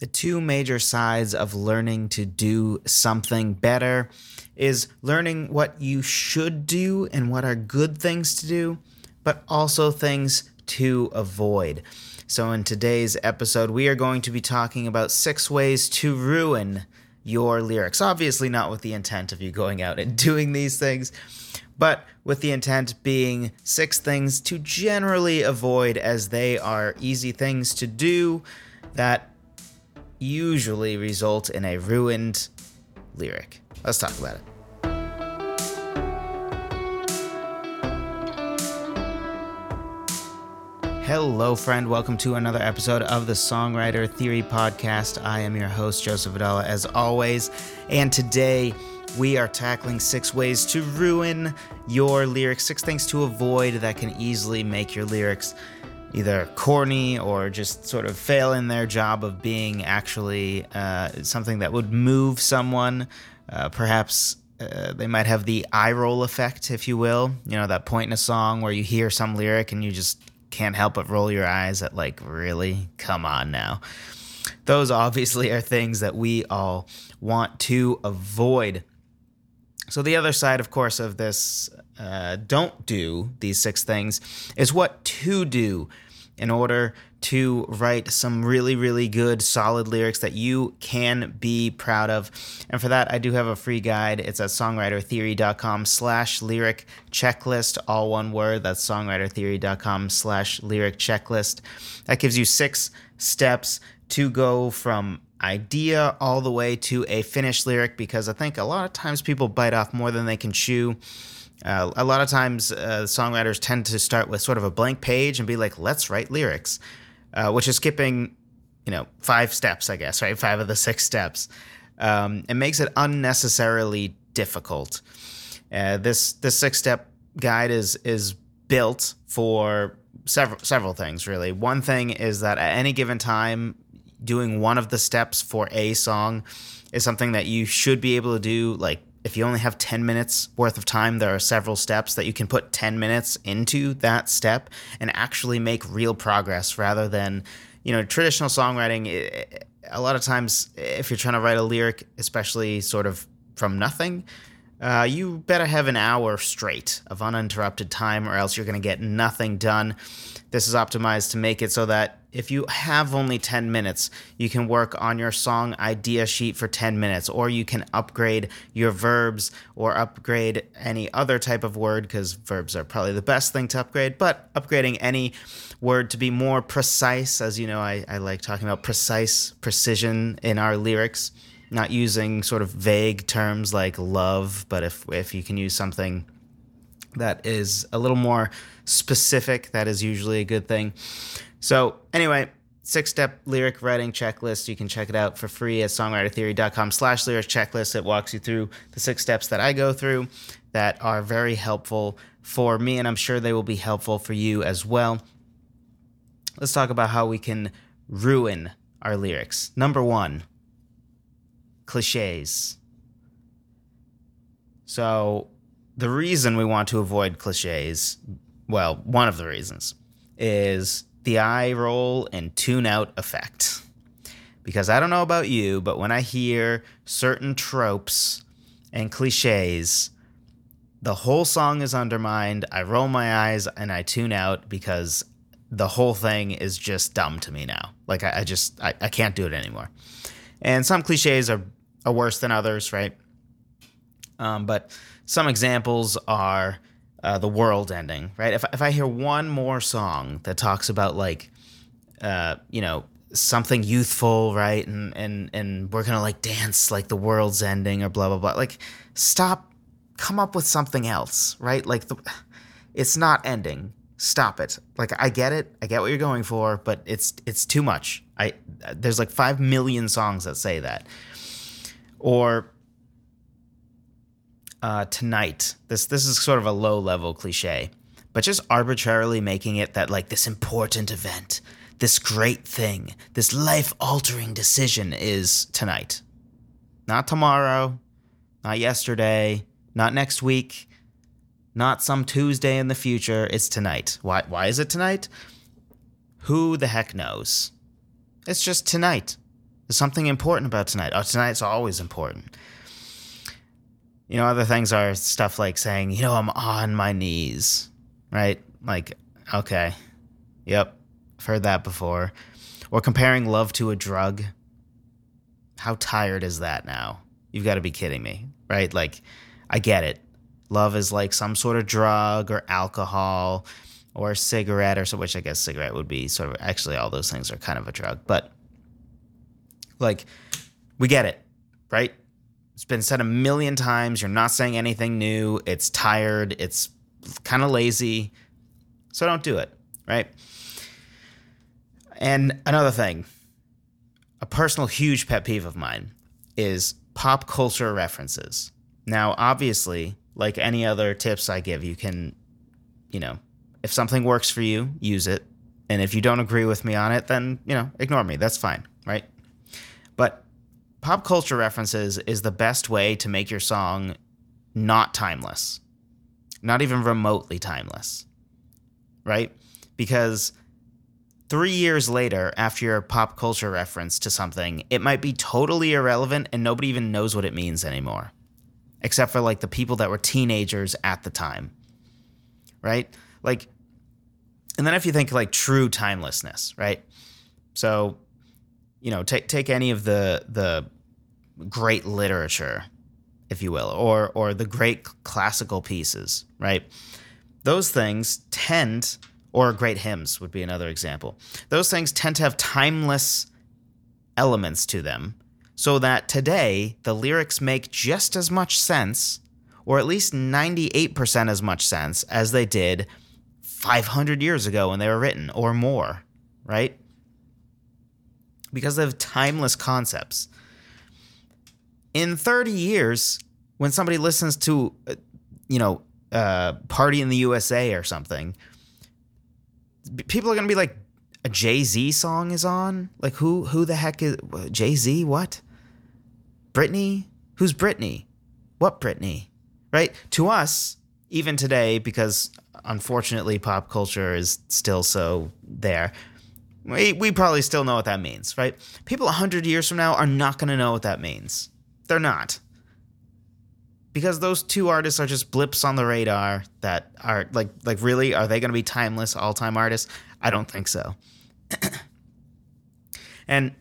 the two major sides of learning to do something better is learning what you should do and what are good things to do, but also things to avoid. So, in today's episode, we are going to be talking about six ways to ruin your lyrics. Obviously, not with the intent of you going out and doing these things, but with the intent being six things to generally avoid as they are easy things to do that usually result in a ruined lyric. Let's talk about it. Hello, friend. Welcome to another episode of the Songwriter Theory Podcast. I am your host, Joseph Vidala, as always. And today we are tackling six ways to ruin your lyrics, six things to avoid that can easily make your lyrics either corny or just sort of fail in their job of being actually uh, something that would move someone. Uh, perhaps uh, they might have the eye roll effect, if you will. You know, that point in a song where you hear some lyric and you just can't help but roll your eyes at, like, really? Come on now. Those obviously are things that we all want to avoid. So, the other side, of course, of this uh, don't do these six things is what to do in order to write some really, really good, solid lyrics that you can be proud of. And for that, I do have a free guide. It's at songwritertheory.com slash lyric checklist, all one word. That's songwritertheory.com slash lyric checklist. That gives you six steps to go from idea all the way to a finished lyric because I think a lot of times people bite off more than they can chew. Uh, a lot of times, uh, songwriters tend to start with sort of a blank page and be like, let's write lyrics, uh, which is skipping, you know, five steps, I guess, right? Five of the six steps. Um, it makes it unnecessarily difficult. Uh, this this six step guide is is built for several several things really. One thing is that at any given time, doing one of the steps for a song is something that you should be able to do like if you only have 10 minutes worth of time, there are several steps that you can put 10 minutes into that step and actually make real progress rather than, you know, traditional songwriting. A lot of times, if you're trying to write a lyric, especially sort of from nothing, uh, you better have an hour straight of uninterrupted time, or else you're going to get nothing done. This is optimized to make it so that if you have only 10 minutes, you can work on your song idea sheet for 10 minutes, or you can upgrade your verbs or upgrade any other type of word, because verbs are probably the best thing to upgrade, but upgrading any word to be more precise, as you know, I, I like talking about precise precision in our lyrics, not using sort of vague terms like love, but if, if you can use something that is a little more specific, that is usually a good thing. So, anyway, six step lyric writing checklist. You can check it out for free at songwritertheory.com slash lyric checklist. It walks you through the six steps that I go through that are very helpful for me, and I'm sure they will be helpful for you as well. Let's talk about how we can ruin our lyrics. Number one, cliches. So, the reason we want to avoid cliches, well, one of the reasons, is the eye roll and tune out effect. Because I don't know about you, but when I hear certain tropes and cliches, the whole song is undermined. I roll my eyes and I tune out because the whole thing is just dumb to me now. Like I, I just I, I can't do it anymore. And some cliches are, are worse than others, right? Um, but some examples are uh, the world ending, right? If if I hear one more song that talks about like, uh, you know, something youthful, right, and and and we're gonna like dance like the world's ending or blah blah blah, like stop, come up with something else, right? Like the, it's not ending. Stop it. Like I get it, I get what you're going for, but it's it's too much. I there's like five million songs that say that, or uh, tonight. This this is sort of a low level cliche, but just arbitrarily making it that like this important event, this great thing, this life altering decision is tonight, not tomorrow, not yesterday, not next week, not some Tuesday in the future. It's tonight. Why why is it tonight? Who the heck knows? It's just tonight. There's something important about tonight. Oh, tonight's always important. You know, other things are stuff like saying, you know, I'm on my knees, right? Like, okay, yep, I've heard that before. Or comparing love to a drug. How tired is that now? You've got to be kidding me, right? Like, I get it. Love is like some sort of drug or alcohol or a cigarette or so, which I guess cigarette would be sort of actually all those things are kind of a drug, but like we get it, right? It's been said a million times. You're not saying anything new. It's tired. It's kind of lazy. So don't do it, right? And another thing, a personal huge pet peeve of mine is pop culture references. Now, obviously, like any other tips I give, you can, you know, if something works for you, use it. And if you don't agree with me on it, then, you know, ignore me. That's fine, right? But pop culture references is the best way to make your song not timeless, not even remotely timeless, right? Because three years later, after your pop culture reference to something, it might be totally irrelevant and nobody even knows what it means anymore, except for like the people that were teenagers at the time, right? Like, and then if you think like true timelessness, right? So, you know, take take any of the the great literature, if you will, or or the great classical pieces, right? Those things tend, or great hymns would be another example. Those things tend to have timeless elements to them, so that today the lyrics make just as much sense, or at least 98% as much sense as they did 500 years ago when they were written or more, right? Because they have timeless concepts. In 30 years, when somebody listens to, uh, you know, uh, Party in the USA or something, people are going to be like, a Jay Z song is on? Like, who who the heck is Jay Z? What? Britney? Who's Britney? What Britney? Right? To us, even today, because unfortunately pop culture is still so there. We, we probably still know what that means, right? People 100 years from now are not going to know what that means. They're not. Because those two artists are just blips on the radar that are like like really are they going to be timeless all-time artists? I don't think so. and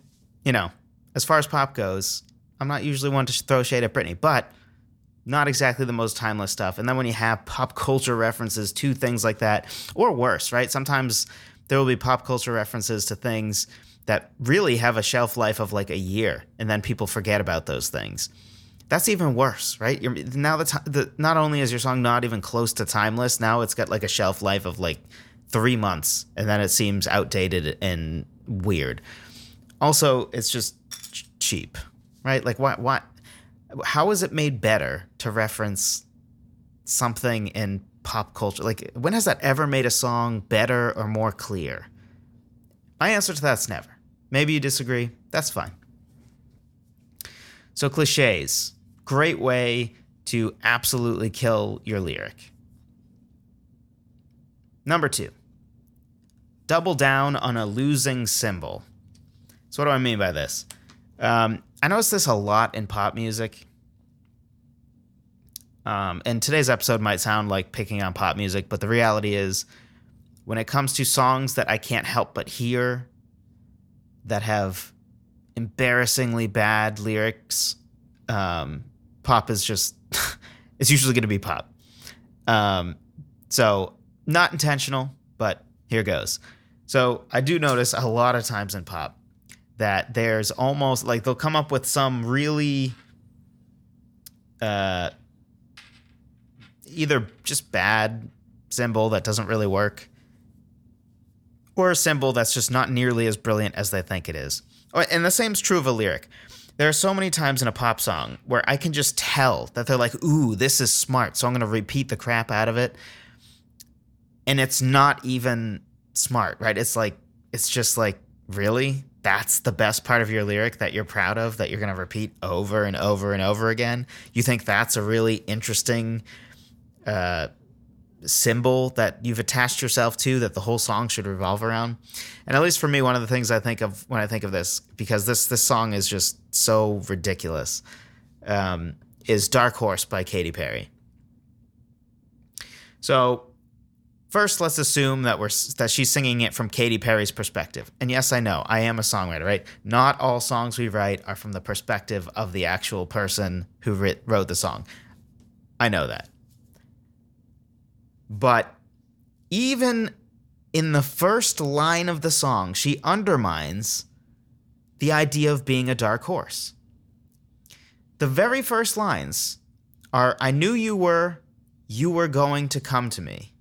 you know, as far as pop goes, I'm not usually one to throw shade at Britney, but not exactly the most timeless stuff. And then when you have pop culture references to things like that, or worse, right? Sometimes there will be pop culture references to things that really have a shelf life of like a year, and then people forget about those things. That's even worse, right? You're, now the, t- the not only is your song not even close to timeless, now it's got like a shelf life of like three months, and then it seems outdated and weird. Also, it's just ch- cheap, right? Like, why? Why? how is it made better to reference something in pop culture? Like, when has that ever made a song better or more clear? My answer to that's never. Maybe you disagree. That's fine. So, cliches. Great way to absolutely kill your lyric. Number two, double down on a losing symbol. So, what do I mean by this? Um, I notice this a lot in pop music. Um, and today's episode might sound like picking on pop music, but the reality is, when it comes to songs that I can't help but hear that have embarrassingly bad lyrics, um, pop is just, it's usually going to be pop. Um, so, not intentional, but here goes. So, I do notice a lot of times in pop, that there's almost like they'll come up with some really uh either just bad symbol that doesn't really work or a symbol that's just not nearly as brilliant as they think it is. Oh, and the same's true of a lyric. There are so many times in a pop song where I can just tell that they're like, ooh, this is smart. So I'm going to repeat the crap out of it. And it's not even smart, right? It's like, it's just like, really? that's the best part of your lyric that you're proud of that you're going to repeat over and over and over again you think that's a really interesting symbol that you've attached yourself to that the whole song should revolve around. And at least for me, one of the things I think of when I think of this, because this this song is just so ridiculous, um, is "Dark Horse" by Katy Perry. So First, let's assume that we're that she's singing it from Katy Perry's perspective. And yes, I know I am a songwriter, right? Not all songs we write are from the perspective of the actual person who writ, wrote the song. I know that. But even in the first line of the song, she undermines the idea of being a dark horse. The very first lines are I knew you were, you were going to come to me.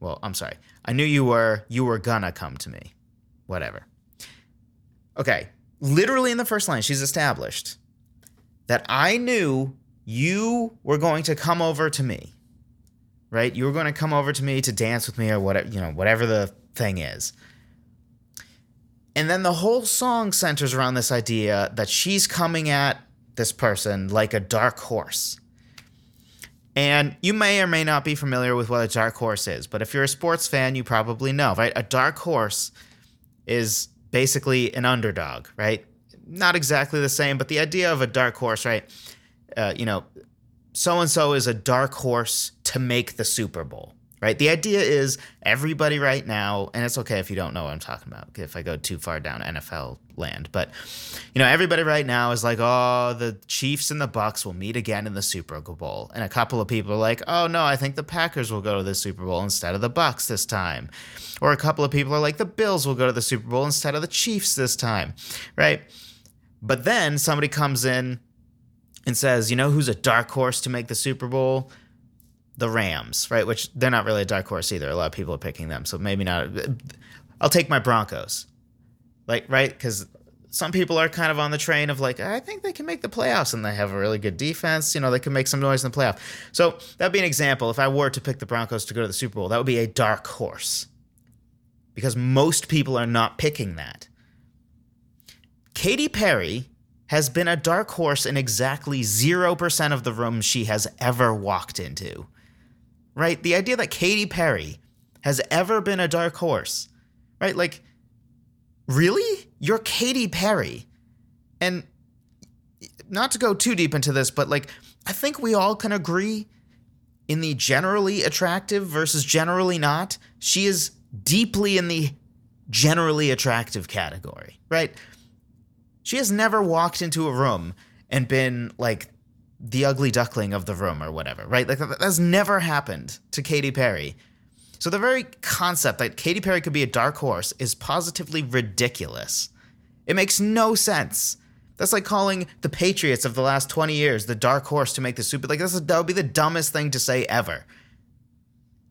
Well, I'm sorry. I knew you were, you were gonna come to me. Whatever. Okay. Literally in the first line, she's established that I knew you were going to come over to me. Right? You were going to come over to me to dance with me or whatever, you know, whatever the thing is. And then the whole song centers around this idea that she's coming at this person like a dark horse. And you may or may not be familiar with what a dark horse is, but if you're a sports fan, you probably know, right? A dark horse is basically an underdog, right? Not exactly the same, but the idea of a dark horse, right? Uh, you know, so and so is a dark horse to make the Super Bowl, right? The idea is everybody right now, and it's okay if you don't know what I'm talking about, if I go too far down NFL land, but you know, everybody right now is like, oh, the Chiefs and the Bucs will meet again in the Super Bowl, and a couple of people are like, oh no, I think the Packers will go to the Super Bowl instead of the Bucs this time, or a couple of people are like, the Bills will go to the Super Bowl instead of the Chiefs this time, right? But then somebody comes in and says, you know, who's a dark horse to make the Super Bowl? the Rams, right? Which they're not really a dark horse either. A lot of people are picking them, so maybe not. I'll take my Broncos, like right, because some people are kind of on the train of like, I think they can make the playoffs, and they have a really good defense. You know, they can make some noise in the playoff. So that'd be an example. If I were to pick the Broncos to go to the Super Bowl, that would be a dark horse, because most people are not picking that. Katy Perry has been a dark horse in exactly 0% of the rooms she has ever walked into right? The idea that Katy Perry has ever been a dark horse, right? Like, really? You're Katy Perry. And not to go too deep into this, but like, I think we all can agree in the generally attractive versus generally not. She is deeply in the generally attractive category, right? She has never walked into a room and been like the ugly duckling of the room or whatever, right? Like that that's never happened to Katy Perry. So the very concept that Katy Perry could be a dark horse is positively ridiculous. It makes no sense. That's like calling the Patriots of the last 20 years the dark horse to make the Super. Bowl. Like that's that would be the dumbest thing to say ever.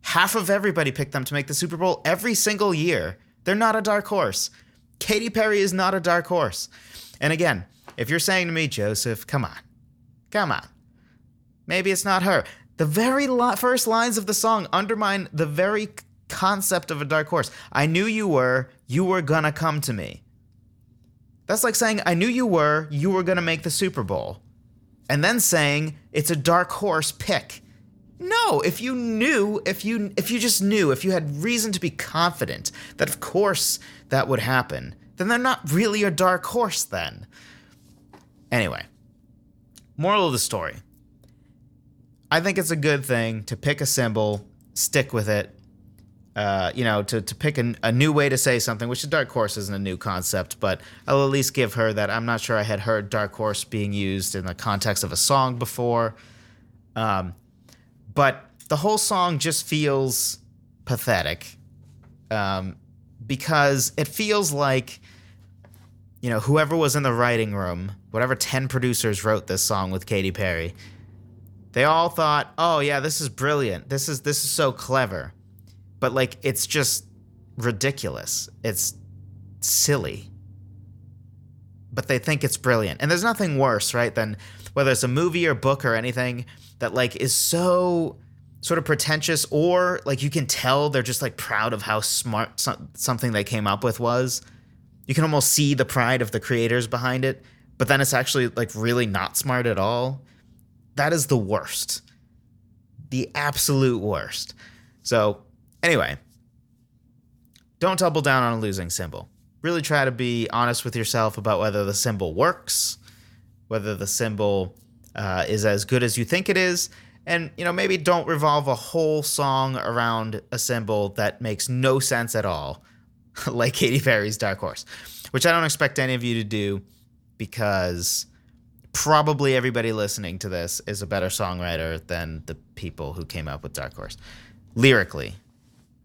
Half of everybody picked them to make the Super Bowl every single year. They're not a dark horse. Katy Perry is not a dark horse. And again, if you're saying to me, Joseph, come on, Come on. Maybe it's not her. The very first lines of the song undermine the very concept of a dark horse. I knew you were, you were gonna come to me. That's like saying, I knew you were, you were gonna make the Super Bowl. And then saying, it's a dark horse pick. No, if you knew, if you if you just knew, if you had reason to be confident that of course that would happen, then they're not really a dark horse then. Anyway, Moral of the story I think it's a good thing to pick a symbol, stick with it. Uh, you know, to, to pick a, a, new way to say something, which the Dark Horse isn't a new concept, but I'll at least give her that. I'm not sure I had heard Dark Horse being used in the context of a song before. Um, but the whole song just feels pathetic um, because it feels like you know, whoever was in the writing room, whatever 10 producers wrote this song with Katy Perry, they all thought, "Oh yeah, this is brilliant. This is this is so clever." But like it's just ridiculous. It's silly. But they think it's brilliant. And there's nothing worse, right, than whether it's a movie or book or anything that like is so sort of pretentious or like you can tell they're just like proud of how smart something they came up with was you can almost see the pride of the creators behind it, but then it's actually like really not smart at all. That is the worst. The absolute worst. So, anyway, don't double down on a losing symbol. Really try to be honest with yourself about whether the symbol works, whether the symbol uh, is as good as you think it is, and you know maybe don't revolve a whole song around a symbol that makes no sense at all, like Katy Perry's Dark Horse, which I don't expect any of you to do because probably everybody listening to this is a better songwriter than the people who came up with Dark Horse. Lyrically,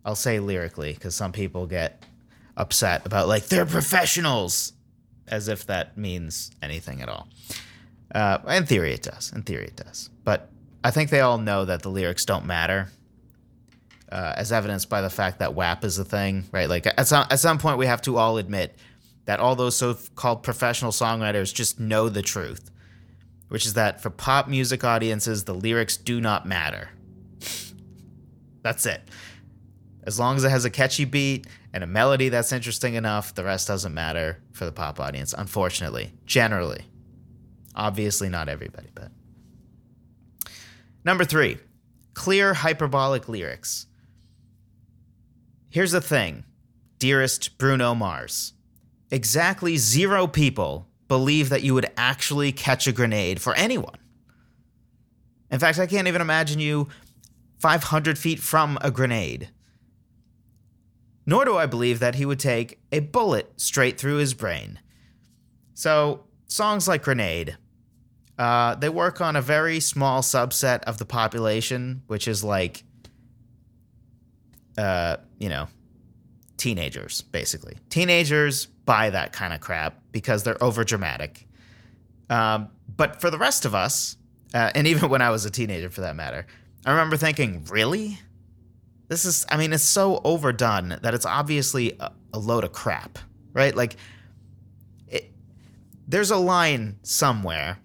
I'll say lyrically because some people get upset about like they're professionals as if that means anything at all. Uh, in theory, it does. In theory, it does. But I think they all know that the lyrics don't matter, uh, as evidenced by the fact that WAP is a thing, right? Like at some at some point, we have to all admit that all those so-called professional songwriters just know the truth, which is that for pop music audiences, the lyrics do not matter. That's it. As long as it has a catchy beat and a melody that's interesting enough, the rest doesn't matter for the pop audience, unfortunately, generally. Obviously, not everybody, but. Number three, clear hyperbolic lyrics. Here's the thing, dearest Bruno Mars. Exactly zero people believe that you would actually catch a grenade for anyone. In fact, I can't even imagine you 500 feet from a grenade. Nor do I believe that he would take a bullet straight through his brain. So, songs like Grenade, uh, they work on a very small subset of the population, which is like, uh, you know, teenagers, basically. Teenagers buy that kind of crap because they're over dramatic. Um, but for the rest of us, uh, and even when I was a teenager for that matter, I remember thinking, really? This is, I mean, it's so overdone that it's obviously a, a load of crap, right? Like, it, there's a line somewhere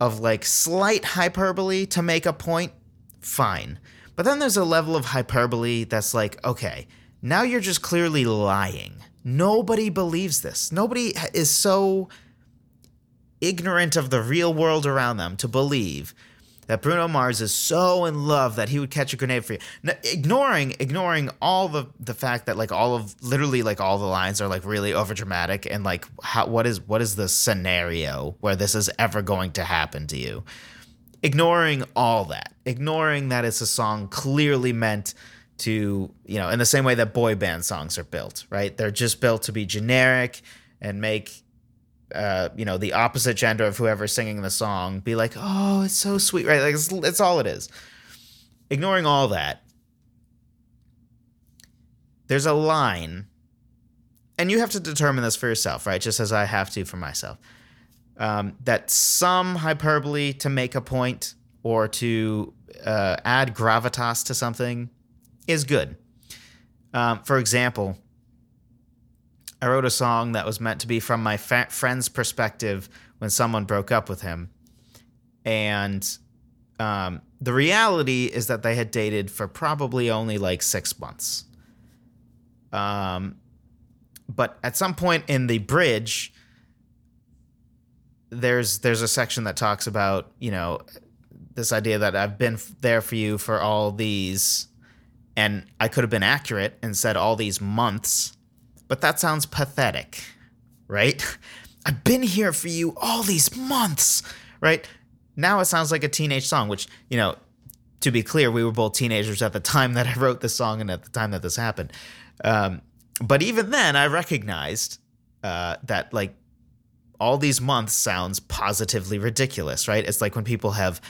of like slight hyperbole to make a point, fine. But then there's a level of hyperbole that's like, okay, now you're just clearly lying. Nobody believes this. Nobody is so ignorant of the real world around them to believe that Bruno Mars is so in love that he would catch a grenade for you. Now, ignoring ignoring all the the fact that like all of literally like all the lines are like really over dramatic and like how what is what is the scenario where this is ever going to happen to you? Ignoring all that, ignoring that it's a song clearly meant to, you know, in the same way that boy band songs are built, right? They're just built to be generic and make uh, you know, the opposite gender of whoever's singing the song be like, oh, it's so sweet, right? Like, it's, it's all it is. Ignoring all that, there's a line, and you have to determine this for yourself, right? Just as I have to for myself. Um, that some hyperbole to make a point or to uh, add gravitas to something is good. Um, for example, I wrote a song that was meant to be from my fa- friend's perspective when someone broke up with him. And um, the reality is that they had dated for probably only like six months. Um, but at some point in the bridge, there's there's a section that talks about you know this idea that I've been there for you for all these, and I could have been accurate and said all these months but that sounds pathetic, right? I've been here for you all these months, right? Now it sounds like a teenage song, which, you know, to be clear, we were both teenagers at the time that I wrote this song and at the time that this happened. Um, but even then, I recognized uh, that, like, all these months sounds positively ridiculous, right? It's like when people have,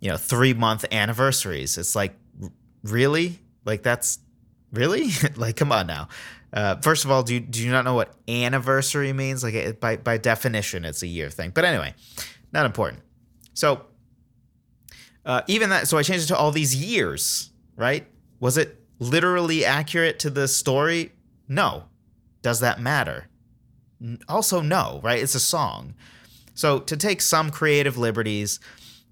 you know, three month anniversaries. It's like, really? Like, that's really? like, come on now. Uh, first of all, do you, do you not know what anniversary means? Like it, by by definition, it's a year thing. But anyway, not important. So uh, even that, so I changed it to all these years. Right? Was it literally accurate to the story? No. Does that matter? Also, no. Right? It's a song. So to take some creative liberties,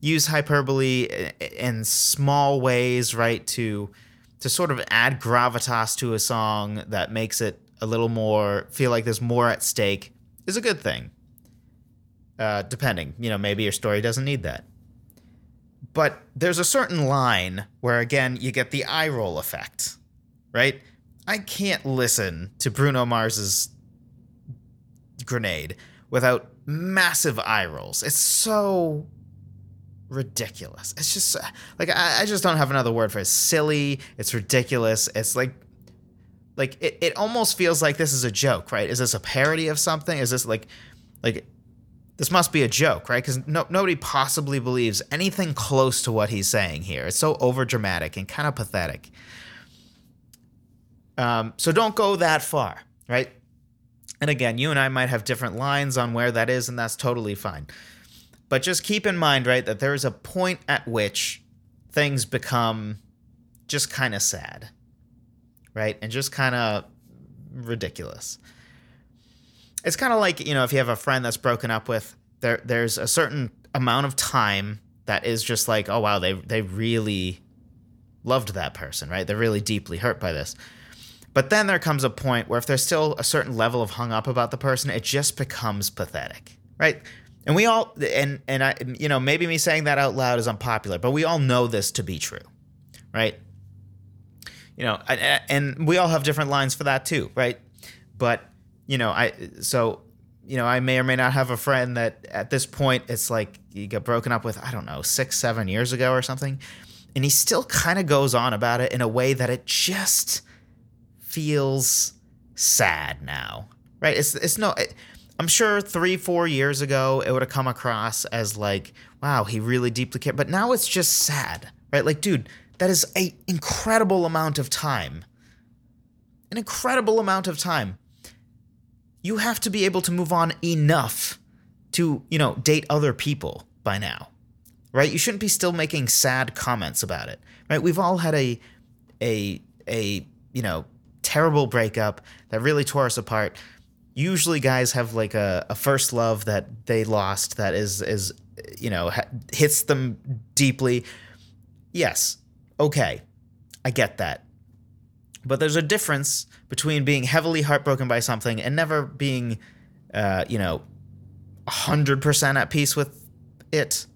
use hyperbole in small ways, right? To to sort of add gravitas to a song that makes it a little more feel like there's more at stake is a good thing. Uh, depending, you know, maybe your story doesn't need that. but there's a certain line where again you get the eye roll effect, right? I can't listen to Bruno Mars's grenade without massive eye rolls. It's so ridiculous. It's just like I, I just don't have another word for it. silly. It's ridiculous. It's like like it, it almost feels like this is a joke, right? Is this a parody of something? Is this like like this must be a joke, right? Because no, nobody possibly believes anything close to what he's saying here. It's so overdramatic and kind of pathetic. Um, so don't go that far, right? And again, you and I might have different lines on where that is, and that's totally fine. But just keep in mind, right, that there is a point at which things become just kind of sad, right? And just kind of ridiculous. It's kind of like, you know, if you have a friend that's broken up with, there there's a certain amount of time that is just like, oh wow, they they really loved that person, right? They're really deeply hurt by this. But then there comes a point where if there's still a certain level of hung up about the person, it just becomes pathetic, right? And we all and and I you know, maybe me saying that out loud is unpopular, but we all know this to be true. Right? You know, and we all have different lines for that too, right? But, you know, I so you know, I may or may not have a friend that at this point it's like you get broken up with, I don't know, six, seven years ago or something. And he still kind of goes on about it in a way that it just feels sad now, right? It's it's no. It, I'm sure three, four years ago it would have come across as like, wow, he really deeply cared. But now it's just sad, right? Like, dude, that is a incredible amount of time. An incredible amount of time. You have to be able to move on enough to, you know, date other people by now. Right? You shouldn't be still making sad comments about it. Right? We've all had a a a, you know, terrible breakup that really tore us apart. Usually, guys have like a, a first love that they lost that is is you know ha- hits them deeply. Yes, okay, I get that, but there's a difference between being heavily heartbroken by something and never being, uh, you know, hundred percent at peace with it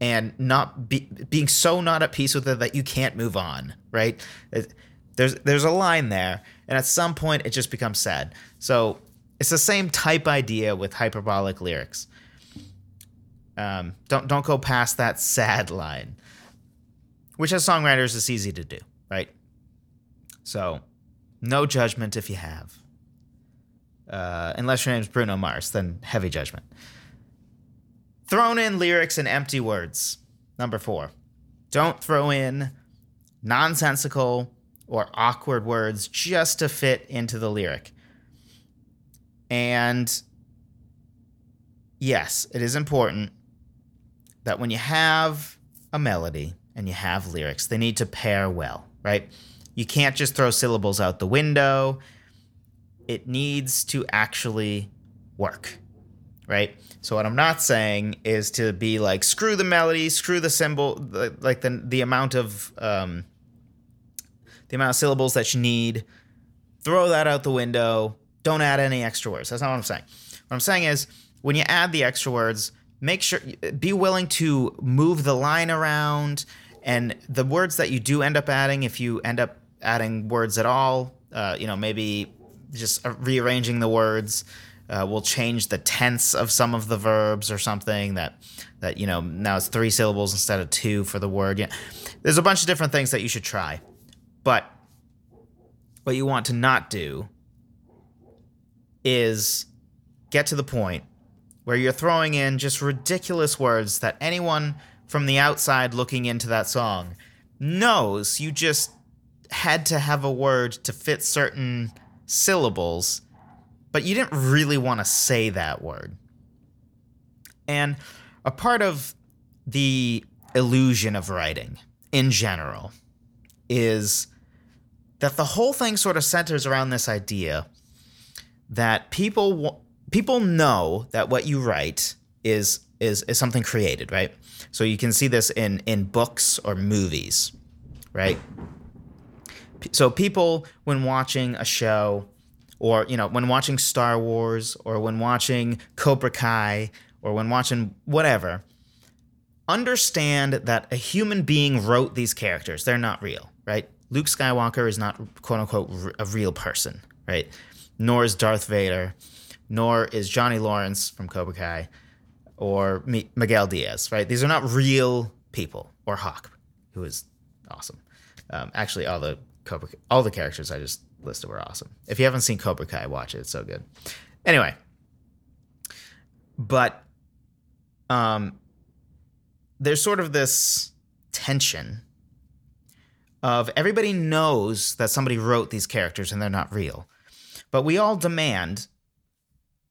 and not be, being so not at peace with it that you can't move on, right? There's there's a line there, and at some point it just becomes sad. So it's the same type idea with hyperbolic lyrics. Um, don't don't go past that sad line, which as songwriters is easy to do, right? So, no judgment if you have. Uh, unless your name's Bruno Mars, then heavy judgment. Thrown in lyrics and empty words. Number four. Don't throw in nonsensical or awkward words just to fit into the lyric. And yes, it is important that when you have a melody and you have lyrics, they need to pair well, right? You can't just throw syllables out the window. It needs to actually work, right? So what I'm not saying is to be like screw the melody, screw the symbol, like the the amount of um, the amount of syllables that you need. Throw that out the window. Don't add any extra words. That's not what I'm saying. What I'm saying is when you add the extra words, make sure be willing to move the line around and the words that you do end up adding if you end up adding words at all uh, you know maybe just rearranging the words uh, will change the tense of some of the verbs or something that that you know now it's three syllables instead of two for the word yeah there's a bunch of different things that you should try but what you want to not do is get to the point where you're throwing in just ridiculous words that anyone from the outside looking into that song knows you just had to have a word to fit certain syllables, but you didn't really want to say that word. And a part of the illusion of writing in general is that the whole thing sort of centers around this idea that people people know that what you write is is is something created, right? So you can see this in in books or movies, right? So people when watching a show or you know, when watching Star Wars or when watching Cobra Kai or when watching whatever, understand that a human being wrote these characters. They're not real, right? Luke Skywalker is not quote unquote a real person, right? Nor is Darth Vader, nor is Johnny Lawrence from Cobra Kai or Miguel Diaz, right? These are not real people or Hawk, who is awesome. Um, actually, all the Cobra, all the characters I just listed were awesome. If you haven't seen Cobra Kai, watch it. It's so good. Anyway, but um, there's sort of this tension of everybody knows that somebody wrote these characters and they're not real. But we all demand,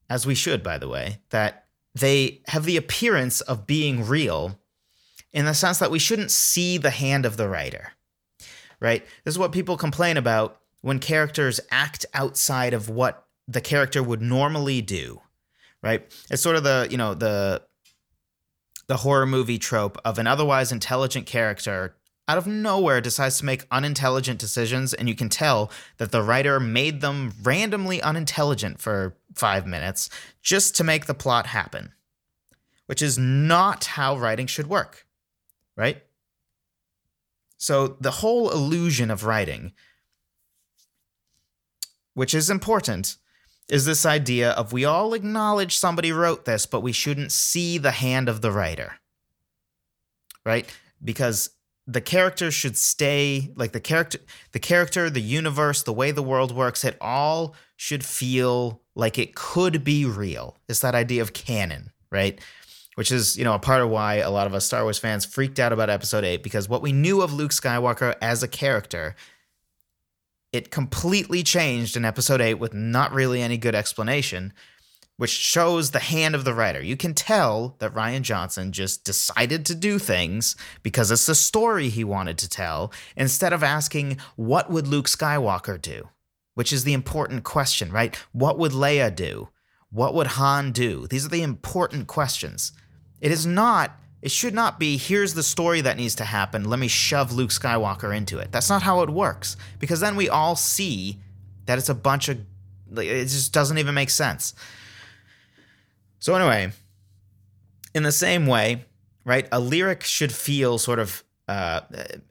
as we should, by the way, that they have the appearance of being real in the sense that we shouldn't see the hand of the writer, right? This is what people complain about when characters act outside of what the character would normally do, right? It's sort of the, you know, the the horror movie trope of an otherwise intelligent character out of nowhere decides to make unintelligent decisions and you can tell that the writer made them randomly unintelligent for 5 minutes just to make the plot happen which is not how writing should work right so the whole illusion of writing which is important is this idea of we all acknowledge somebody wrote this, but we shouldn't see the hand of the writer. Right? Because the character should stay like the character the character the universe the way the world works it all should feel like it could be real. It's that idea of canon right? Which is you know a part of why a lot of us star wars fans freaked out about episode 8 because what we knew of luke skywalker as a character it completely changed in episode 8 with not really any good explanation, which shows the hand of the writer. You can tell that Rian Johnson just decided to do things because it's the story he wanted to tell instead of asking, what would Luke Skywalker do? Which is the important question, right? What would Leia do? What would Han do? These are the important questions. It is not it should not be, here's the story that needs to happen, let me shove Luke Skywalker into it. That's not how it works, because then we all see that it's a bunch of, it just doesn't even make sense. So, anyway, in the same way, right, a lyric should feel sort of uh,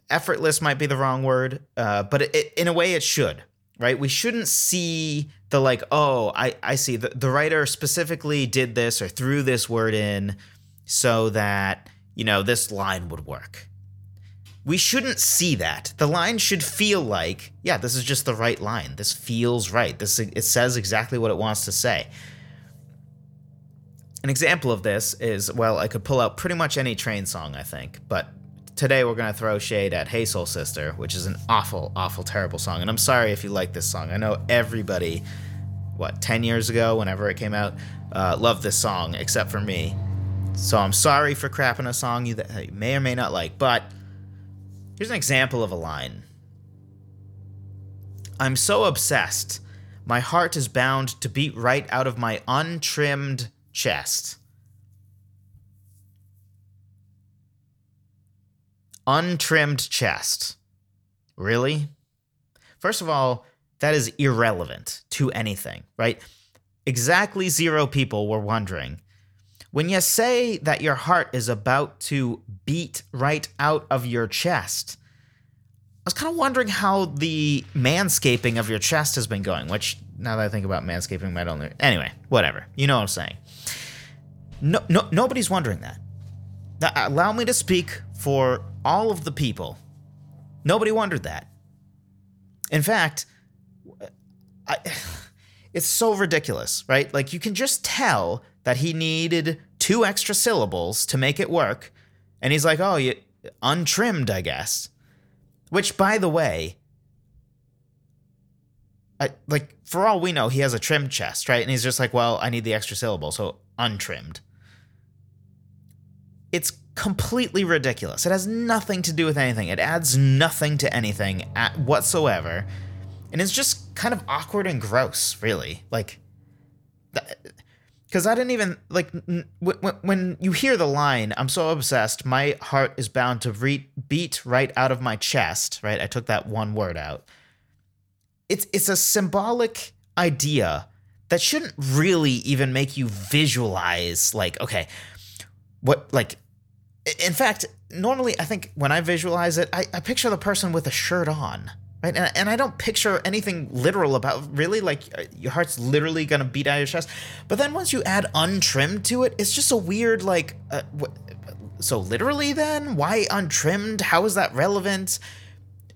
effortless, might be the wrong word, uh, but it, in a way it should, right? We shouldn't see the like, oh, I, I see the, the writer specifically did this or threw this word in so that, you know, this line would work. We shouldn't see that. The line should feel like, yeah, this is just the right line. This feels right. This it says exactly what it wants to say. An example of this is, well, I could pull out pretty much any train song, I think, but today we're going to throw shade at Hey Soul Sister, which is an awful, awful, terrible song. And I'm sorry if you like this song. I know everybody, what, 10 years ago, whenever it came out, uh, loved this song, except for me. So I'm sorry for crapping a song you that you may or may not like, but here's an example of a line. I'm so obsessed, my heart is bound to beat right out of my untrimmed chest. Untrimmed chest. Really? First of all, that is irrelevant to anything, right? Exactly zero people were wondering when you say that your heart is about to beat right out of your chest, I was kind of wondering how the manscaping of your chest has been going, which now that I think about manscaping might only anyway, whatever. You know what I'm saying. No, no nobody's wondering that. that. Allow me to speak for all of the people. Nobody wondered that. In fact, I, it's so ridiculous, right? Like you can just tell that he needed two extra syllables to make it work. And he's like, oh, you untrimmed, I guess. Which, by the way, I, like for all we know, he has a trimmed chest, right? And he's just like, well, I need the extra syllable, so untrimmed. It's completely ridiculous. It has nothing to do with anything. It adds nothing to anything at whatsoever. And it's just kind of awkward and gross, really. Like, because I didn't even like when, when you hear the line, I'm so obsessed, my heart is bound to re- beat right out of my chest. Right, I took that one word out. It's it's a symbolic idea that shouldn't really even make you visualize like okay, what like in fact, normally I think when I visualize it, I, I picture the person with a shirt on. Right. And, and I don't picture anything literal about really like uh, your heart's literally to beat out of your chest. But then once you add untrimmed to it, it's just a weird, like, uh, so literally then? Why untrimmed? How is that relevant?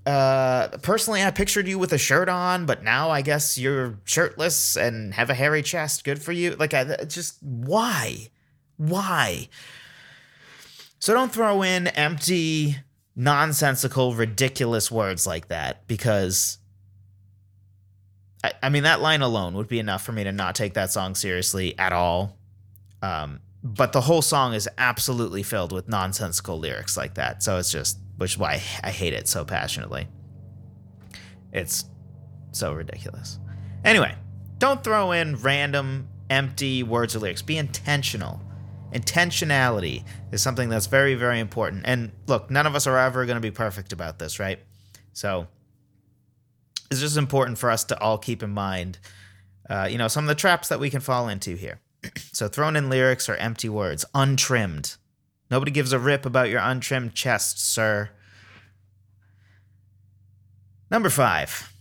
Uh, personally, I pictured you with a shirt on, but now I guess you're shirtless and have a hairy chest. Good for you. Like, I just, why? Why? So don't throw in empty, nonsensical, ridiculous words like that because I, I, mean that line alone would be enough for me to not take that song seriously at all. Um, but the whole song is absolutely filled with nonsensical lyrics like that. So it's just which is why I hate it so passionately. It's so ridiculous. Anyway, don't throw in random empty words or lyrics. Be intentional intentionality is something that's very, very important. And look, none of us are ever going to be perfect about this, right? So it's just important for us to all keep in mind, uh, you know, some of the traps that we can fall into here. so thrown in lyrics are empty words, untrimmed. Nobody gives a rip about your untrimmed chest, sir. Number five,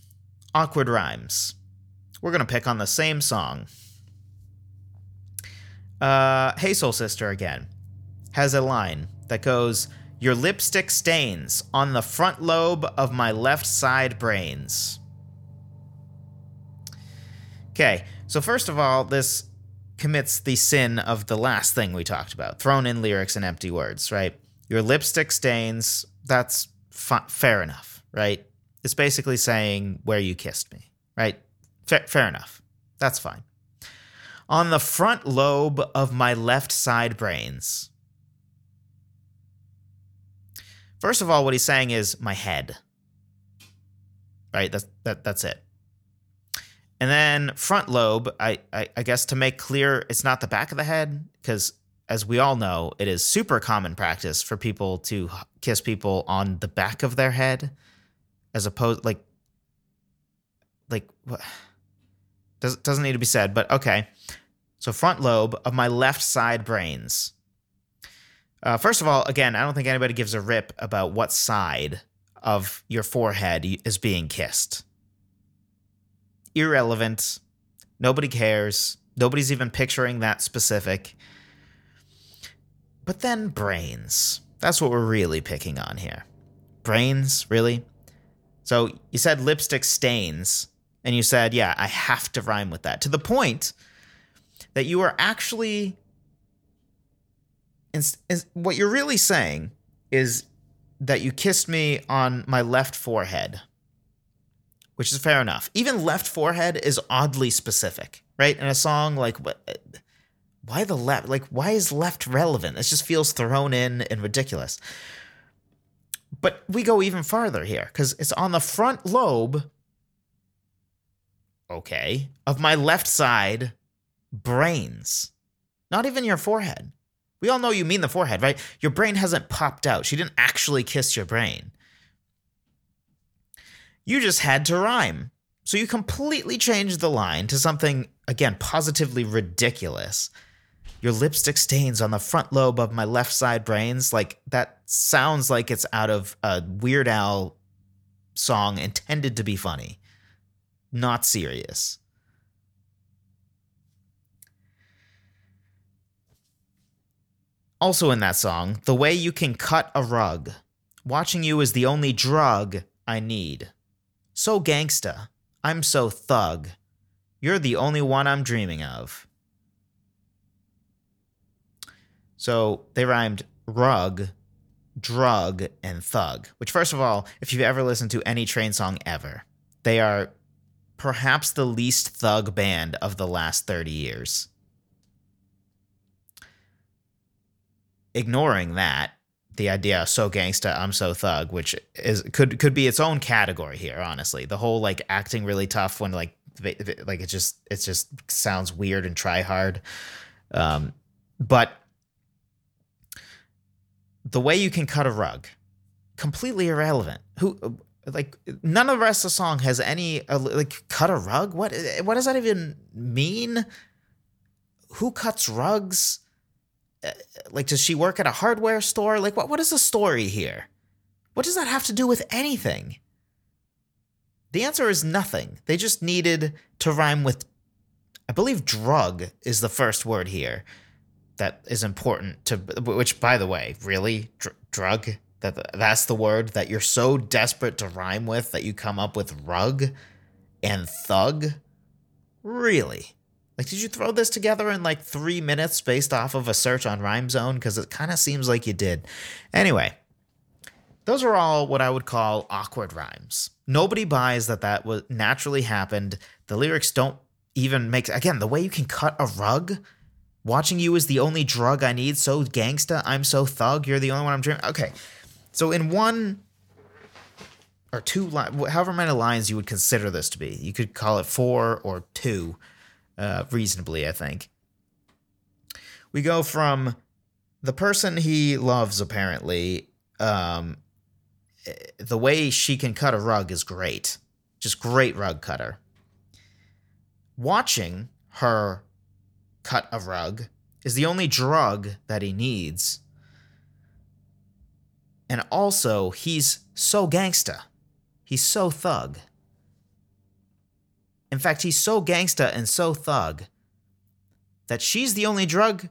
awkward rhymes. We're going to pick on the same song uh, Hey Soul Sister again has a line that goes, Your lipstick stains on the front lobe of my left side brains. Okay, so first of all, this commits the sin of the last thing we talked about thrown in lyrics and empty words, right? Your lipstick stains, that's fa- fair enough, right? It's basically saying where you kissed me, right? Fa- fair enough. That's fine on the front lobe of my left side brains. First of all, what he's saying is my head. Right? That's that that's it. And then front lobe, I, I, I guess to make clear it's not the back of the head, because as we all know, it is super common practice for people to kiss people on the back of their head, as opposed like like what does, doesn't need to be said, but okay. So, front lobe of my left side brains. Uh, first of all, again, I don't think anybody gives a rip about what side of your forehead is being kissed. Irrelevant. Nobody cares. Nobody's even picturing that specific. But then brains. That's what we're really picking on here. Brains, really? So you said lipstick stains, and you said, yeah, I have to rhyme with that. To the point that you are actually is, is, what you're really saying is that you kissed me on my left forehead, which is fair enough. Even left forehead is oddly specific, right? In a song like what uh, why the left like why is left relevant? It just feels thrown in and ridiculous. But we go even farther here cuz it's on the front lobe okay, of my left side brains, not even your forehead. We all know you mean the forehead, right? Your brain hasn't popped out. She didn't actually kiss your brain. You just had to rhyme. So you completely changed the line to something, again, positively ridiculous. Your lipstick stains on the front lobe of my left side brains. Like, that sounds like it's out of a Weird Al song intended to be funny, not serious. Also in that song, the way you can cut a rug. Watching you is the only drug I need. So gangsta. I'm so thug. You're the only one I'm dreaming of. So they rhymed rug, drug, and thug, which, first of all, if you've ever listened to any train song ever, they are perhaps the least thug band of the last 30 years. ignoring that, the idea so gangsta, I'm so thug, which is could could be its own category here. Honestly, the whole like acting really tough when like like it just it just sounds weird and try hard. Um, but the way you can cut a rug, completely irrelevant. Who like none of the rest of the song has any uh, like cut a rug. What what does that even mean? Who cuts rugs? Like does she work at a hardware store? Like what what is the story here? What does that have to do with anything? The answer is nothing. They just needed to rhyme with I believe drug is the first word here that is important to which by the way, really Dr- drug that that's the word that you're so desperate to rhyme with that you come up with rug and thug? Really? Like, did you throw this together in like three minutes based off of a search on Rhyme Zone? Because it kind of seems like you did. Anyway, those are all what I would call awkward rhymes. Nobody buys that that was naturally happened. The lyrics don't even make again the way you can cut a rug. Watching you is the only drug I need. So gangsta, I'm so thug. You're the only one I'm dreaming. Okay, so in one or two, li- however many lines you would consider this to be, you could call it four or two, uh, reasonably. I think we go from the person he loves apparently um, the way she can cut a rug is great. Just great rug cutter. Watching her cut a rug is the only drug that he needs. And also, he's so gangsta. He's so thug. In fact, he's so gangsta and so thug that she's the only drug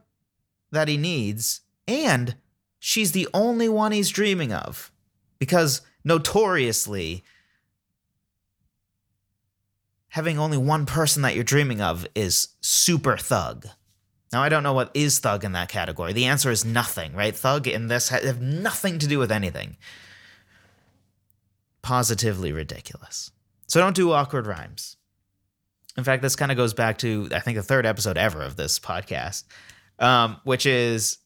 that he needs, and she's the only one he's dreaming of because notoriously having only one person that you're dreaming of is super thug. Now I don't know what is thug in that category. The answer is nothing, right? Thug in this have nothing to do with anything. Positively ridiculous. So don't do awkward rhymes. In fact, this kind of goes back to I think the third episode ever of this podcast, um, which is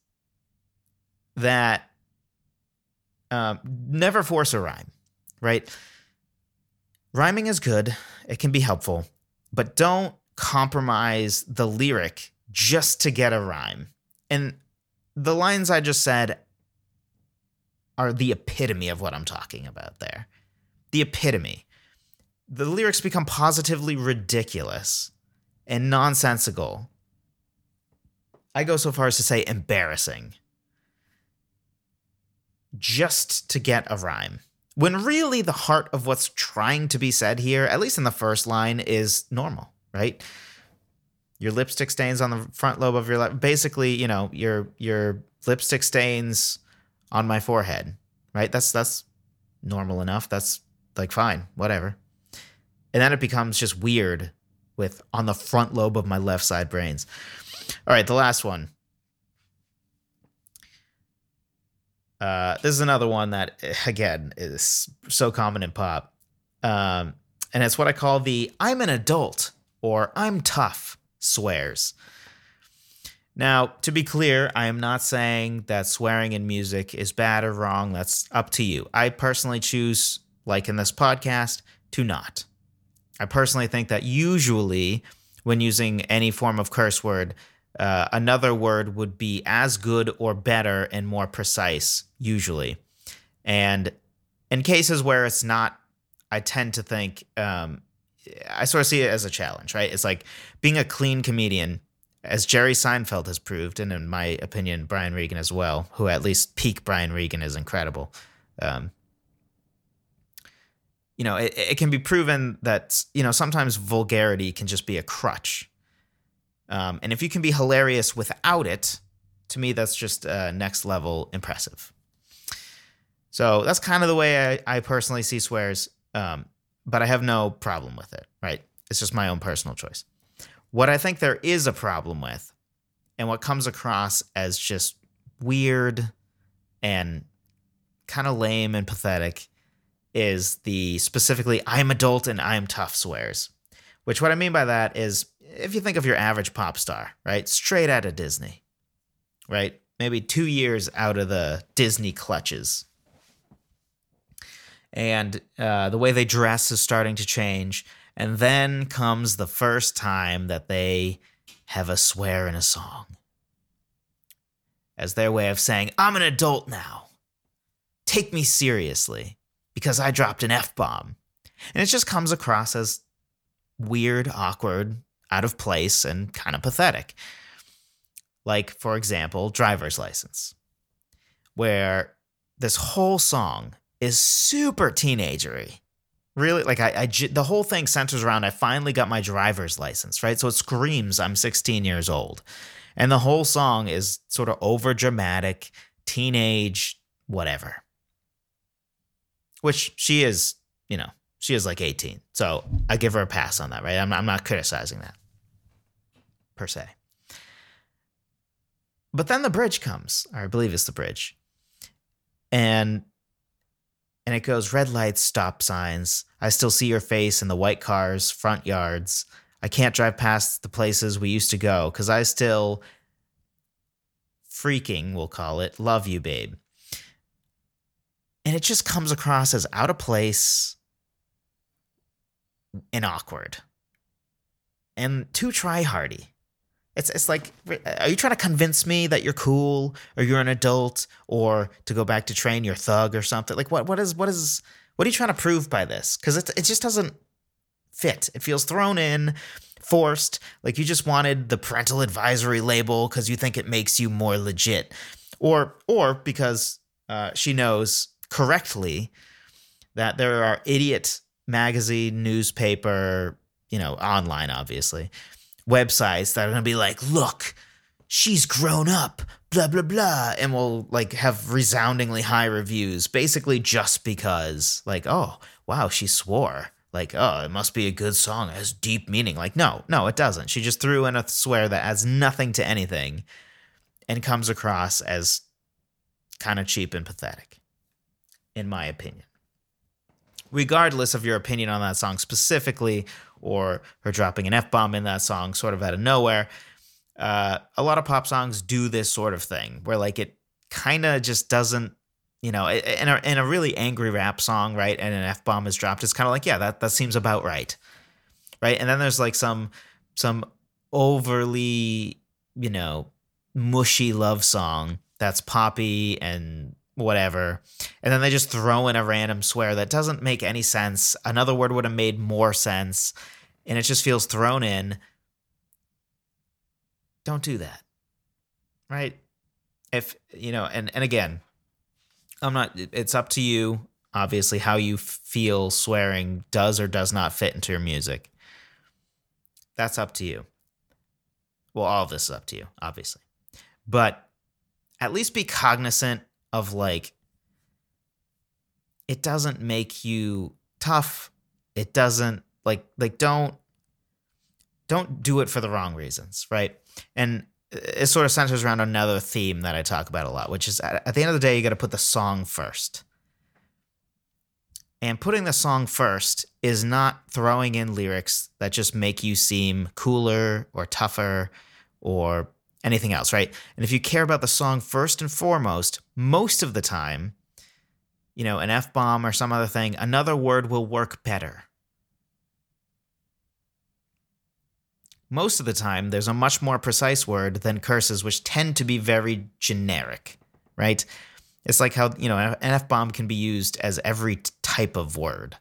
that um, never force a rhyme, right? Rhyming is good, it can be helpful, but don't compromise the lyric just to get a rhyme. And the lines I just said are the epitome of what I'm talking about there. The epitome. The lyrics become positively ridiculous and nonsensical. I go so far as to say embarrassing just to get a rhyme. When really the heart of what's trying to be said here, at least in the first line, is normal, right? Your lipstick stains on the front lobe of your lip. Basically, you know, your your lipstick stains on my forehead, right? That's that's normal enough. That's like fine, whatever. And then it becomes just weird with on the front lobe of my left side brains. All right, the last one. Uh, this is another one that, again, is so common in pop. Um, and it's what I call the I'm an adult or I'm tough swears. Now, to be clear, I am not saying that swearing in music is bad or wrong. That's up to you. I personally choose, like in this podcast, to not. I personally think that usually, when using any form of curse word, uh, another word would be as good or better and more precise, usually. And in cases where it's not, I tend to think, um, I sort of see it as a challenge, right? It's like being a clean comedian, as Jerry Seinfeld has proved, and in my opinion, Brian Regan as well, who at least peak Brian Regan is incredible. Um, you know, it, it can be proven that, you know, sometimes vulgarity can just be a crutch um, and if you can be hilarious without it, to me, that's just uh, next level impressive. So that's kind of the way I, I personally see swears, um, but I have no problem with it, right? It's just my own personal choice. What I think there is a problem with, and what comes across as just weird and kind of lame and pathetic, is the specifically I'm adult and I'm tough swears. Which, what I mean by that is if you think of your average pop star, right? Straight out of Disney, right? Maybe two years out of the Disney clutches. And uh, the way they dress is starting to change. And then comes the first time that they have a swear in a song as their way of saying, I'm an adult now. Take me seriously because I dropped an F bomb. And it just comes across as weird, awkward, out of place and kind of pathetic. Like, for example, driver's license, where this whole song is super teenagery. Really, like I, I, the whole thing centers around I finally got my driver's license, right? So it screams I'm 16 years old, and the whole song is sort of over dramatic, teenage, whatever. Which she is, you know, she is like 18. So I give her a pass on that, right? I'm, I'm not criticizing that per se. But then the bridge comes, or I believe it's the bridge. And and it goes red lights, stop signs. I still see your face in the white cars, front yards. I can't drive past the places we used to go cuz I still freaking, we'll call it, love you, babe. And it just comes across as out of place and awkward and too try hardy. It's it's like, are you trying to convince me that you're cool or you're an adult or to go back to train your thug or something? Like what what is what is what are you trying to prove by this? Because it it just doesn't fit. It feels thrown in, forced. Like you just wanted the parental advisory label because you think it makes you more legit, or or because uh, she knows correctly that there are idiot magazine, newspaper, you know, online, obviously, websites that are going to be like, look, she's grown up, blah, blah, blah. And will like have resoundingly high reviews, basically just because, like, oh, wow, she swore. Like, oh, it must be a good song. It has deep meaning. Like, no, no, it doesn't. She just threw in a swear that adds nothing to anything and comes across as kind of cheap and pathetic, in my opinion regardless of your opinion on that song specifically or her dropping an F bomb in that song sort of out of nowhere. Uh, a lot of pop songs do this sort of thing where like it kind of just doesn't, you know, in a, in a really angry rap song, right? And an F bomb is dropped. It's kind of like, yeah, that, that seems about right. Right. And then there's like some, some overly, you know, mushy love song that's poppy and whatever. And then they just throw in a random swear that doesn't make any sense. Another word would have made more sense. And it just feels thrown in. Don't do that. Right? If, you know, and, and again, I'm not, it's up to you, obviously, how you feel swearing does or does not fit into your music. That's up to you. Well, all of this is up to you, obviously. But at least be cognizant of like it doesn't make you tough. It doesn't like like don't don't do it for the wrong reasons, right? And it sort of centers around another theme that I talk about a lot, which is at, the end of the day, you got to put the song first. And putting the song first is not throwing in lyrics that just make you seem cooler or tougher or anything else, right? And if you care about the song first and foremost, most of the time, you know, an F bomb or some other thing, another word will work better. Most of the time, there's a much more precise word than curses, which tend to be very generic, right? It's like how, you know, an F bomb can be used as every type of word.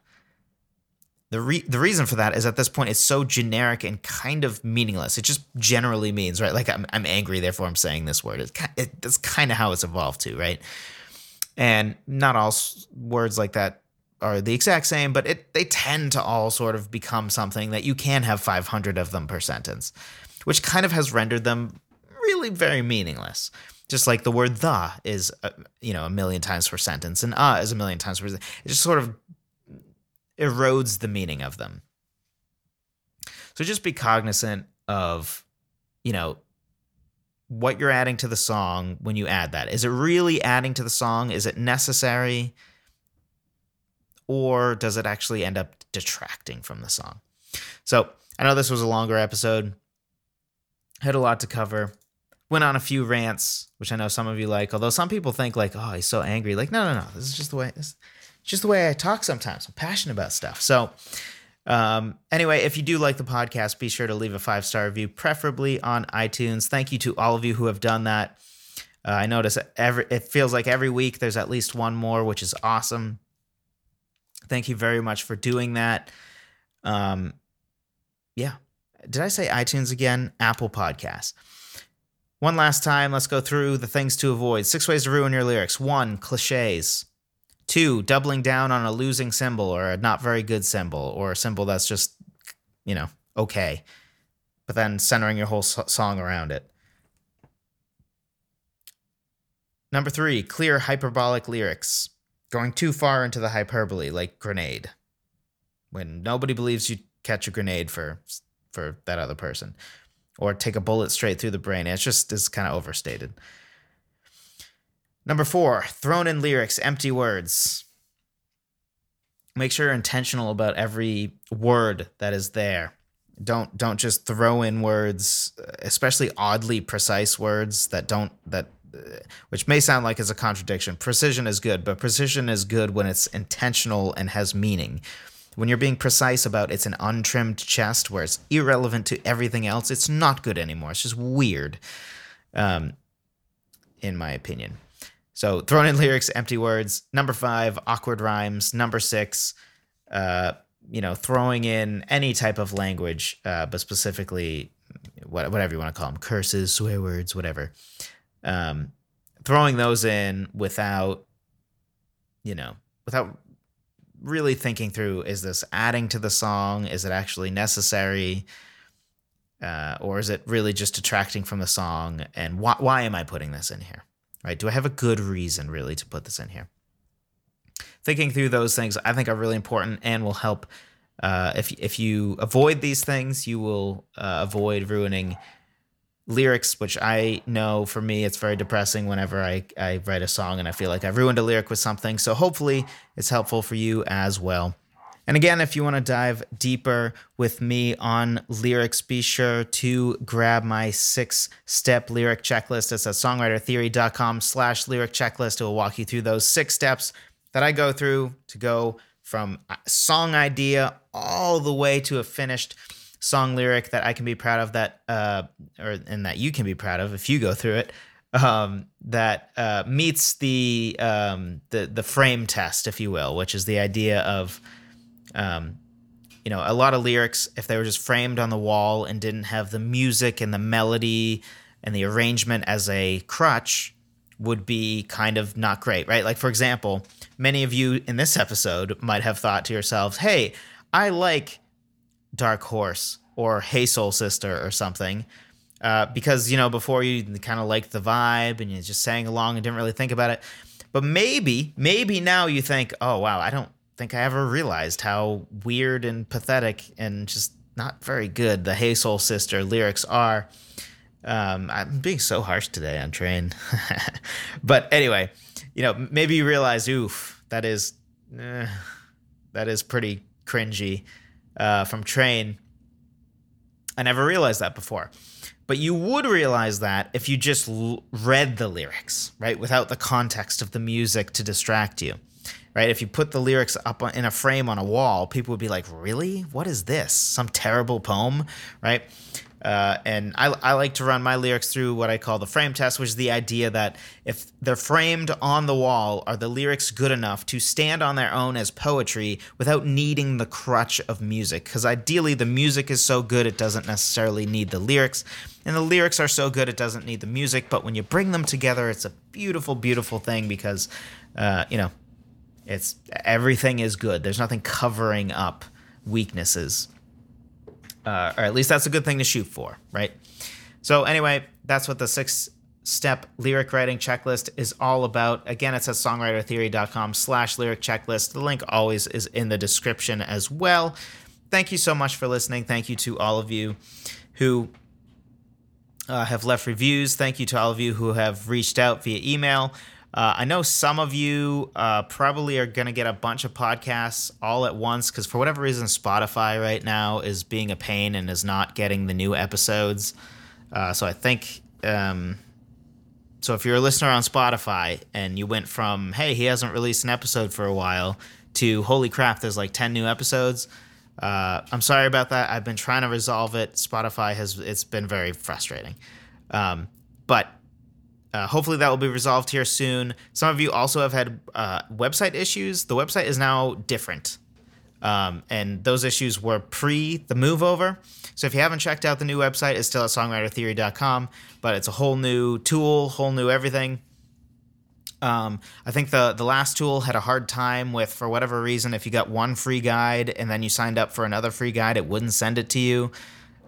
The re- the reason for that is at this point it's so generic and kind of meaningless. It just generally means right, like I'm I'm angry, therefore I'm saying this word. It's it, that's kind of how it's evolved to, right? And not all s- words like that are the exact same, but it they tend to all sort of become something that you can have 500 of them per sentence, which kind of has rendered them really very meaningless. Just like the word the is, uh, you know, a million times per sentence, and uh is a million times per. sentence. It just sort of erodes the meaning of them. So just be cognizant of, you know, what you're adding to the song when you add that. Is it really adding to the song? Is it necessary? Or does it actually end up detracting from the song? So I know this was a longer episode, had a lot to cover. Went on a few rants, which I know some of you like. Although some people think like, oh, he's so angry. Like, no, no, no. This is just the way. This, just the way I talk sometimes. I'm passionate about stuff. So, um, anyway, if you do like the podcast, be sure to leave a five star review, preferably on iTunes. Thank you to all of you who have done that. Uh, I notice every it feels like every week there's at least one more, which is awesome. Thank you very much for doing that. Um, yeah, did I say iTunes again? Apple Podcasts. One last time, let's go through the things to avoid. Six ways to ruin your lyrics. One, cliches. Two, doubling down on a losing symbol or a not very good symbol or a symbol that's just, you know, okay, but then centering your whole so- song around it. Number three, clear hyperbolic lyrics. Going too far into the hyperbole, like grenade. When nobody believes you catch a grenade for for that other person or take a bullet straight through the brain. It's just is kind of overstated. Number four, thrown in lyrics, empty words. Make sure you're intentional about every word that is there. Don't don't just throw in words, especially oddly precise words that don't that which may sound like it's a contradiction. Precision is good, but precision is good when it's intentional and has meaning. When you're being precise about it's an untrimmed chest where it's irrelevant to everything else, it's not good anymore. It's just weird, um, in my opinion. So thrown in lyrics, empty words. Number five, awkward rhymes. Number six, uh, you know, throwing in any type of language, uh, but specifically whatever you want to call them, curses, swear words, whatever. Um, throwing those in without, you know, without really thinking through is this adding to the song? Is it actually necessary? Uh, or is it really just detracting from the song? And why, why am I putting this in here? Right? Do I have a good reason really to put this in here? Thinking through those things, I think, are really important and will help. Uh, if if you avoid these things, you will uh, avoid ruining lyrics, which I know for me, it's very depressing whenever I, I write a song and I feel like I've ruined a lyric with something. So hopefully it's helpful for you as well. And again, if you want to dive deeper with me on lyrics, be sure to grab my six-step lyric checklist. It's at songwritertheory.com slash lyric checklist. It will walk you through those six steps that I go through to go from song idea all the way to a finished song lyric that I can be proud of that uh or and that you can be proud of if you go through it um that uh meets the um the the frame test if you will which is the idea of um you know a lot of lyrics if they were just framed on the wall and didn't have the music and the melody and the arrangement as a crutch would be kind of not great right like for example many of you in this episode might have thought to yourselves hey I like Dark Horse or Hey Soul Sister or something. Uh, because, you know, before you kind of liked the vibe and you just sang along and didn't really think about it. But maybe, maybe now you think, oh, wow, I don't think I ever realized how weird and pathetic and just not very good the Hey Soul Sister lyrics are. Um, I'm being so harsh today on Train. but anyway, you know, maybe you realize, oof, that is, eh, that is pretty cringy uh, from Train. I never realized that before. But you would realize that if you just l- read the lyrics, right, without the context of the music to distract you, right? If you put the lyrics up in a frame on a wall, people would be like, "Really? What is this? Some terrible poem?" Right? Uh, and I, I like to run my lyrics through what I call the frame test, which is the idea that if they're framed on the wall, are the lyrics good enough to stand on their own as poetry without needing the crutch of music? Because ideally, the music is so good it doesn't necessarily need the lyrics, and the lyrics are so good it doesn't need the music. But when you bring them together, it's a beautiful, beautiful thing because, uh, you know, it's everything is good. There's nothing covering up weaknesses uh, or at least that's a good thing to shoot for, right? So anyway, that's what the six step lyric writing checklist is all about. Again, it's at songwritertheory.com slash lyric checklist. The link always is in the description as well. Thank you so much for listening. Thank you to all of you who uh, have left reviews. Thank you to all of you who have reached out via email. Uh, I know some of you uh, probably are going to get a bunch of podcasts all at once because, for whatever reason, Spotify right now is being a pain and is not getting the new episodes. Uh, so I think. Um, so if you're a listener on Spotify and you went from, hey, he hasn't released an episode for a while, to holy crap, there's like 10 new episodes. Uh, I'm sorry about that. I've been trying to resolve it. Spotify has, it's been very frustrating. Um, but uh, hopefully that will be resolved here soon. Some of you also have had uh, website issues. The website is now different. Um, and those issues were pre the move over. So if you haven't checked out the new website, it's still at songwritertheory.com, but it's a whole new tool, whole new everything. Um, I think the the last tool had a hard time with, for whatever reason, if you got one free guide and then you signed up for another free guide, it wouldn't send it to you,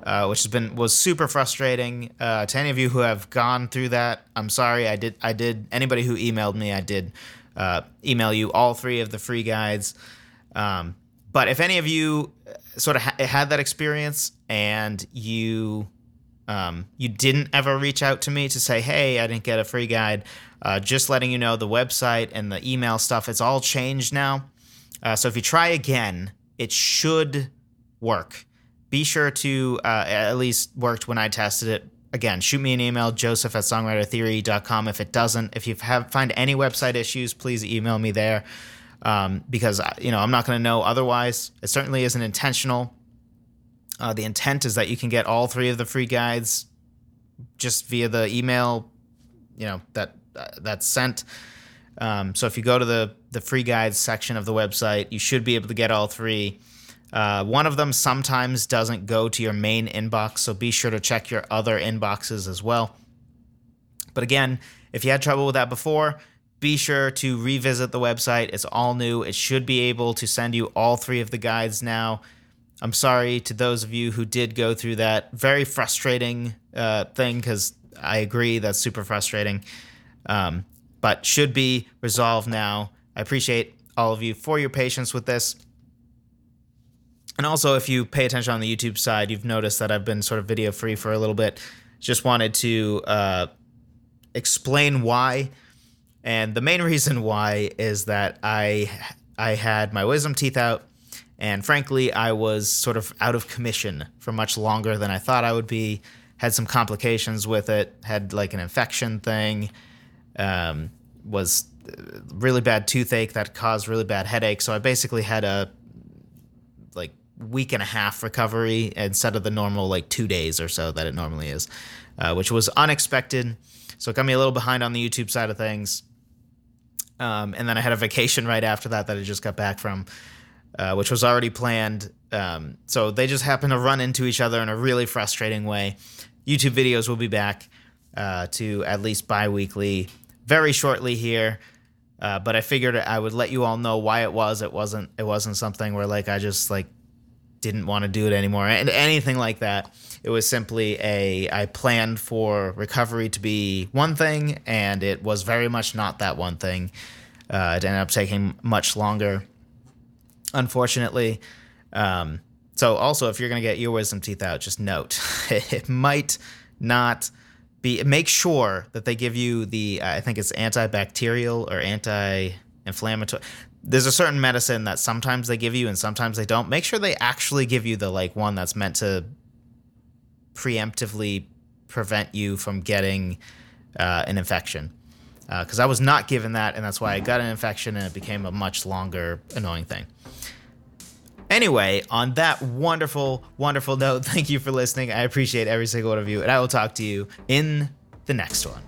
uh, which has been was super frustrating. Uh, to any of you who have gone through that, I'm sorry. I did. I did. Anybody who emailed me, I did uh, email you all three of the free guides. Um, but if any of you sort of ha- had that experience and you um, you didn't ever reach out to me to say, hey, I didn't get a free guide, uh, just letting you know the website and the email stuff, it's all changed now. Uh, so if you try again, it should work. Be sure to, uh, at least worked when I tested it. Again, shoot me an email, joseph at songwritertheory.com. If it doesn't, if you have find any website issues, please email me there um, because, you know, I'm not going to know otherwise. It certainly isn't intentional. Uh, the intent is that you can get all three of the free guides just via the email, you know that uh, that's sent. Um, so if you go to the the free guides section of the website, you should be able to get all three. Uh, one of them sometimes doesn't go to your main inbox, so be sure to check your other inboxes as well. But again, if you had trouble with that before, be sure to revisit the website. It's all new. It should be able to send you all three of the guides now. I'm sorry to those of you who did go through that very frustrating uh, thing because I agree that's super frustrating, um, but should be resolved now. I appreciate all of you for your patience with this. And also, if you pay attention on the YouTube side, you've noticed that I've been sort of video free for a little bit. Just wanted to uh, explain why. And the main reason why is that I I had my wisdom teeth out and frankly, I was sort of out of commission for much longer than I thought I would be. Had some complications with it, had like an infection thing, um, was really bad toothache that caused really bad headache. So I basically had a week and a half recovery instead of the normal like two days or so that it normally is, uh, which was unexpected. So it got me a little behind on the YouTube side of things. Um, and then I had a vacation right after that that I just got back from. Uh, which was already planned. Um, so they just happen to run into each other in a really frustrating way. YouTube videos will be back uh, to at least bi weekly very shortly here. Uh, but I figured I would let you all know why it was. It wasn't. It wasn't something where like I just like didn't want to do it anymore and anything like that. It was simply a I planned for recovery to be one thing, and it was very much not that one thing. Uh, it ended up taking much longer unfortunately. Um, so also, if you're going to get your wisdom teeth out, just note it might not be. Make sure that they give you the I think it's antibacterial or anti-inflammatory. There's a certain medicine that sometimes they give you and sometimes they don't. Make sure they actually give you the like one that's meant to preemptively prevent you from getting uh, an infection. Because uh, I was not given that, and that's why I got an infection, and it became a much longer, annoying thing. Anyway, on that wonderful, wonderful note, thank you for listening. I appreciate every single one of you, and I will talk to you in the next one.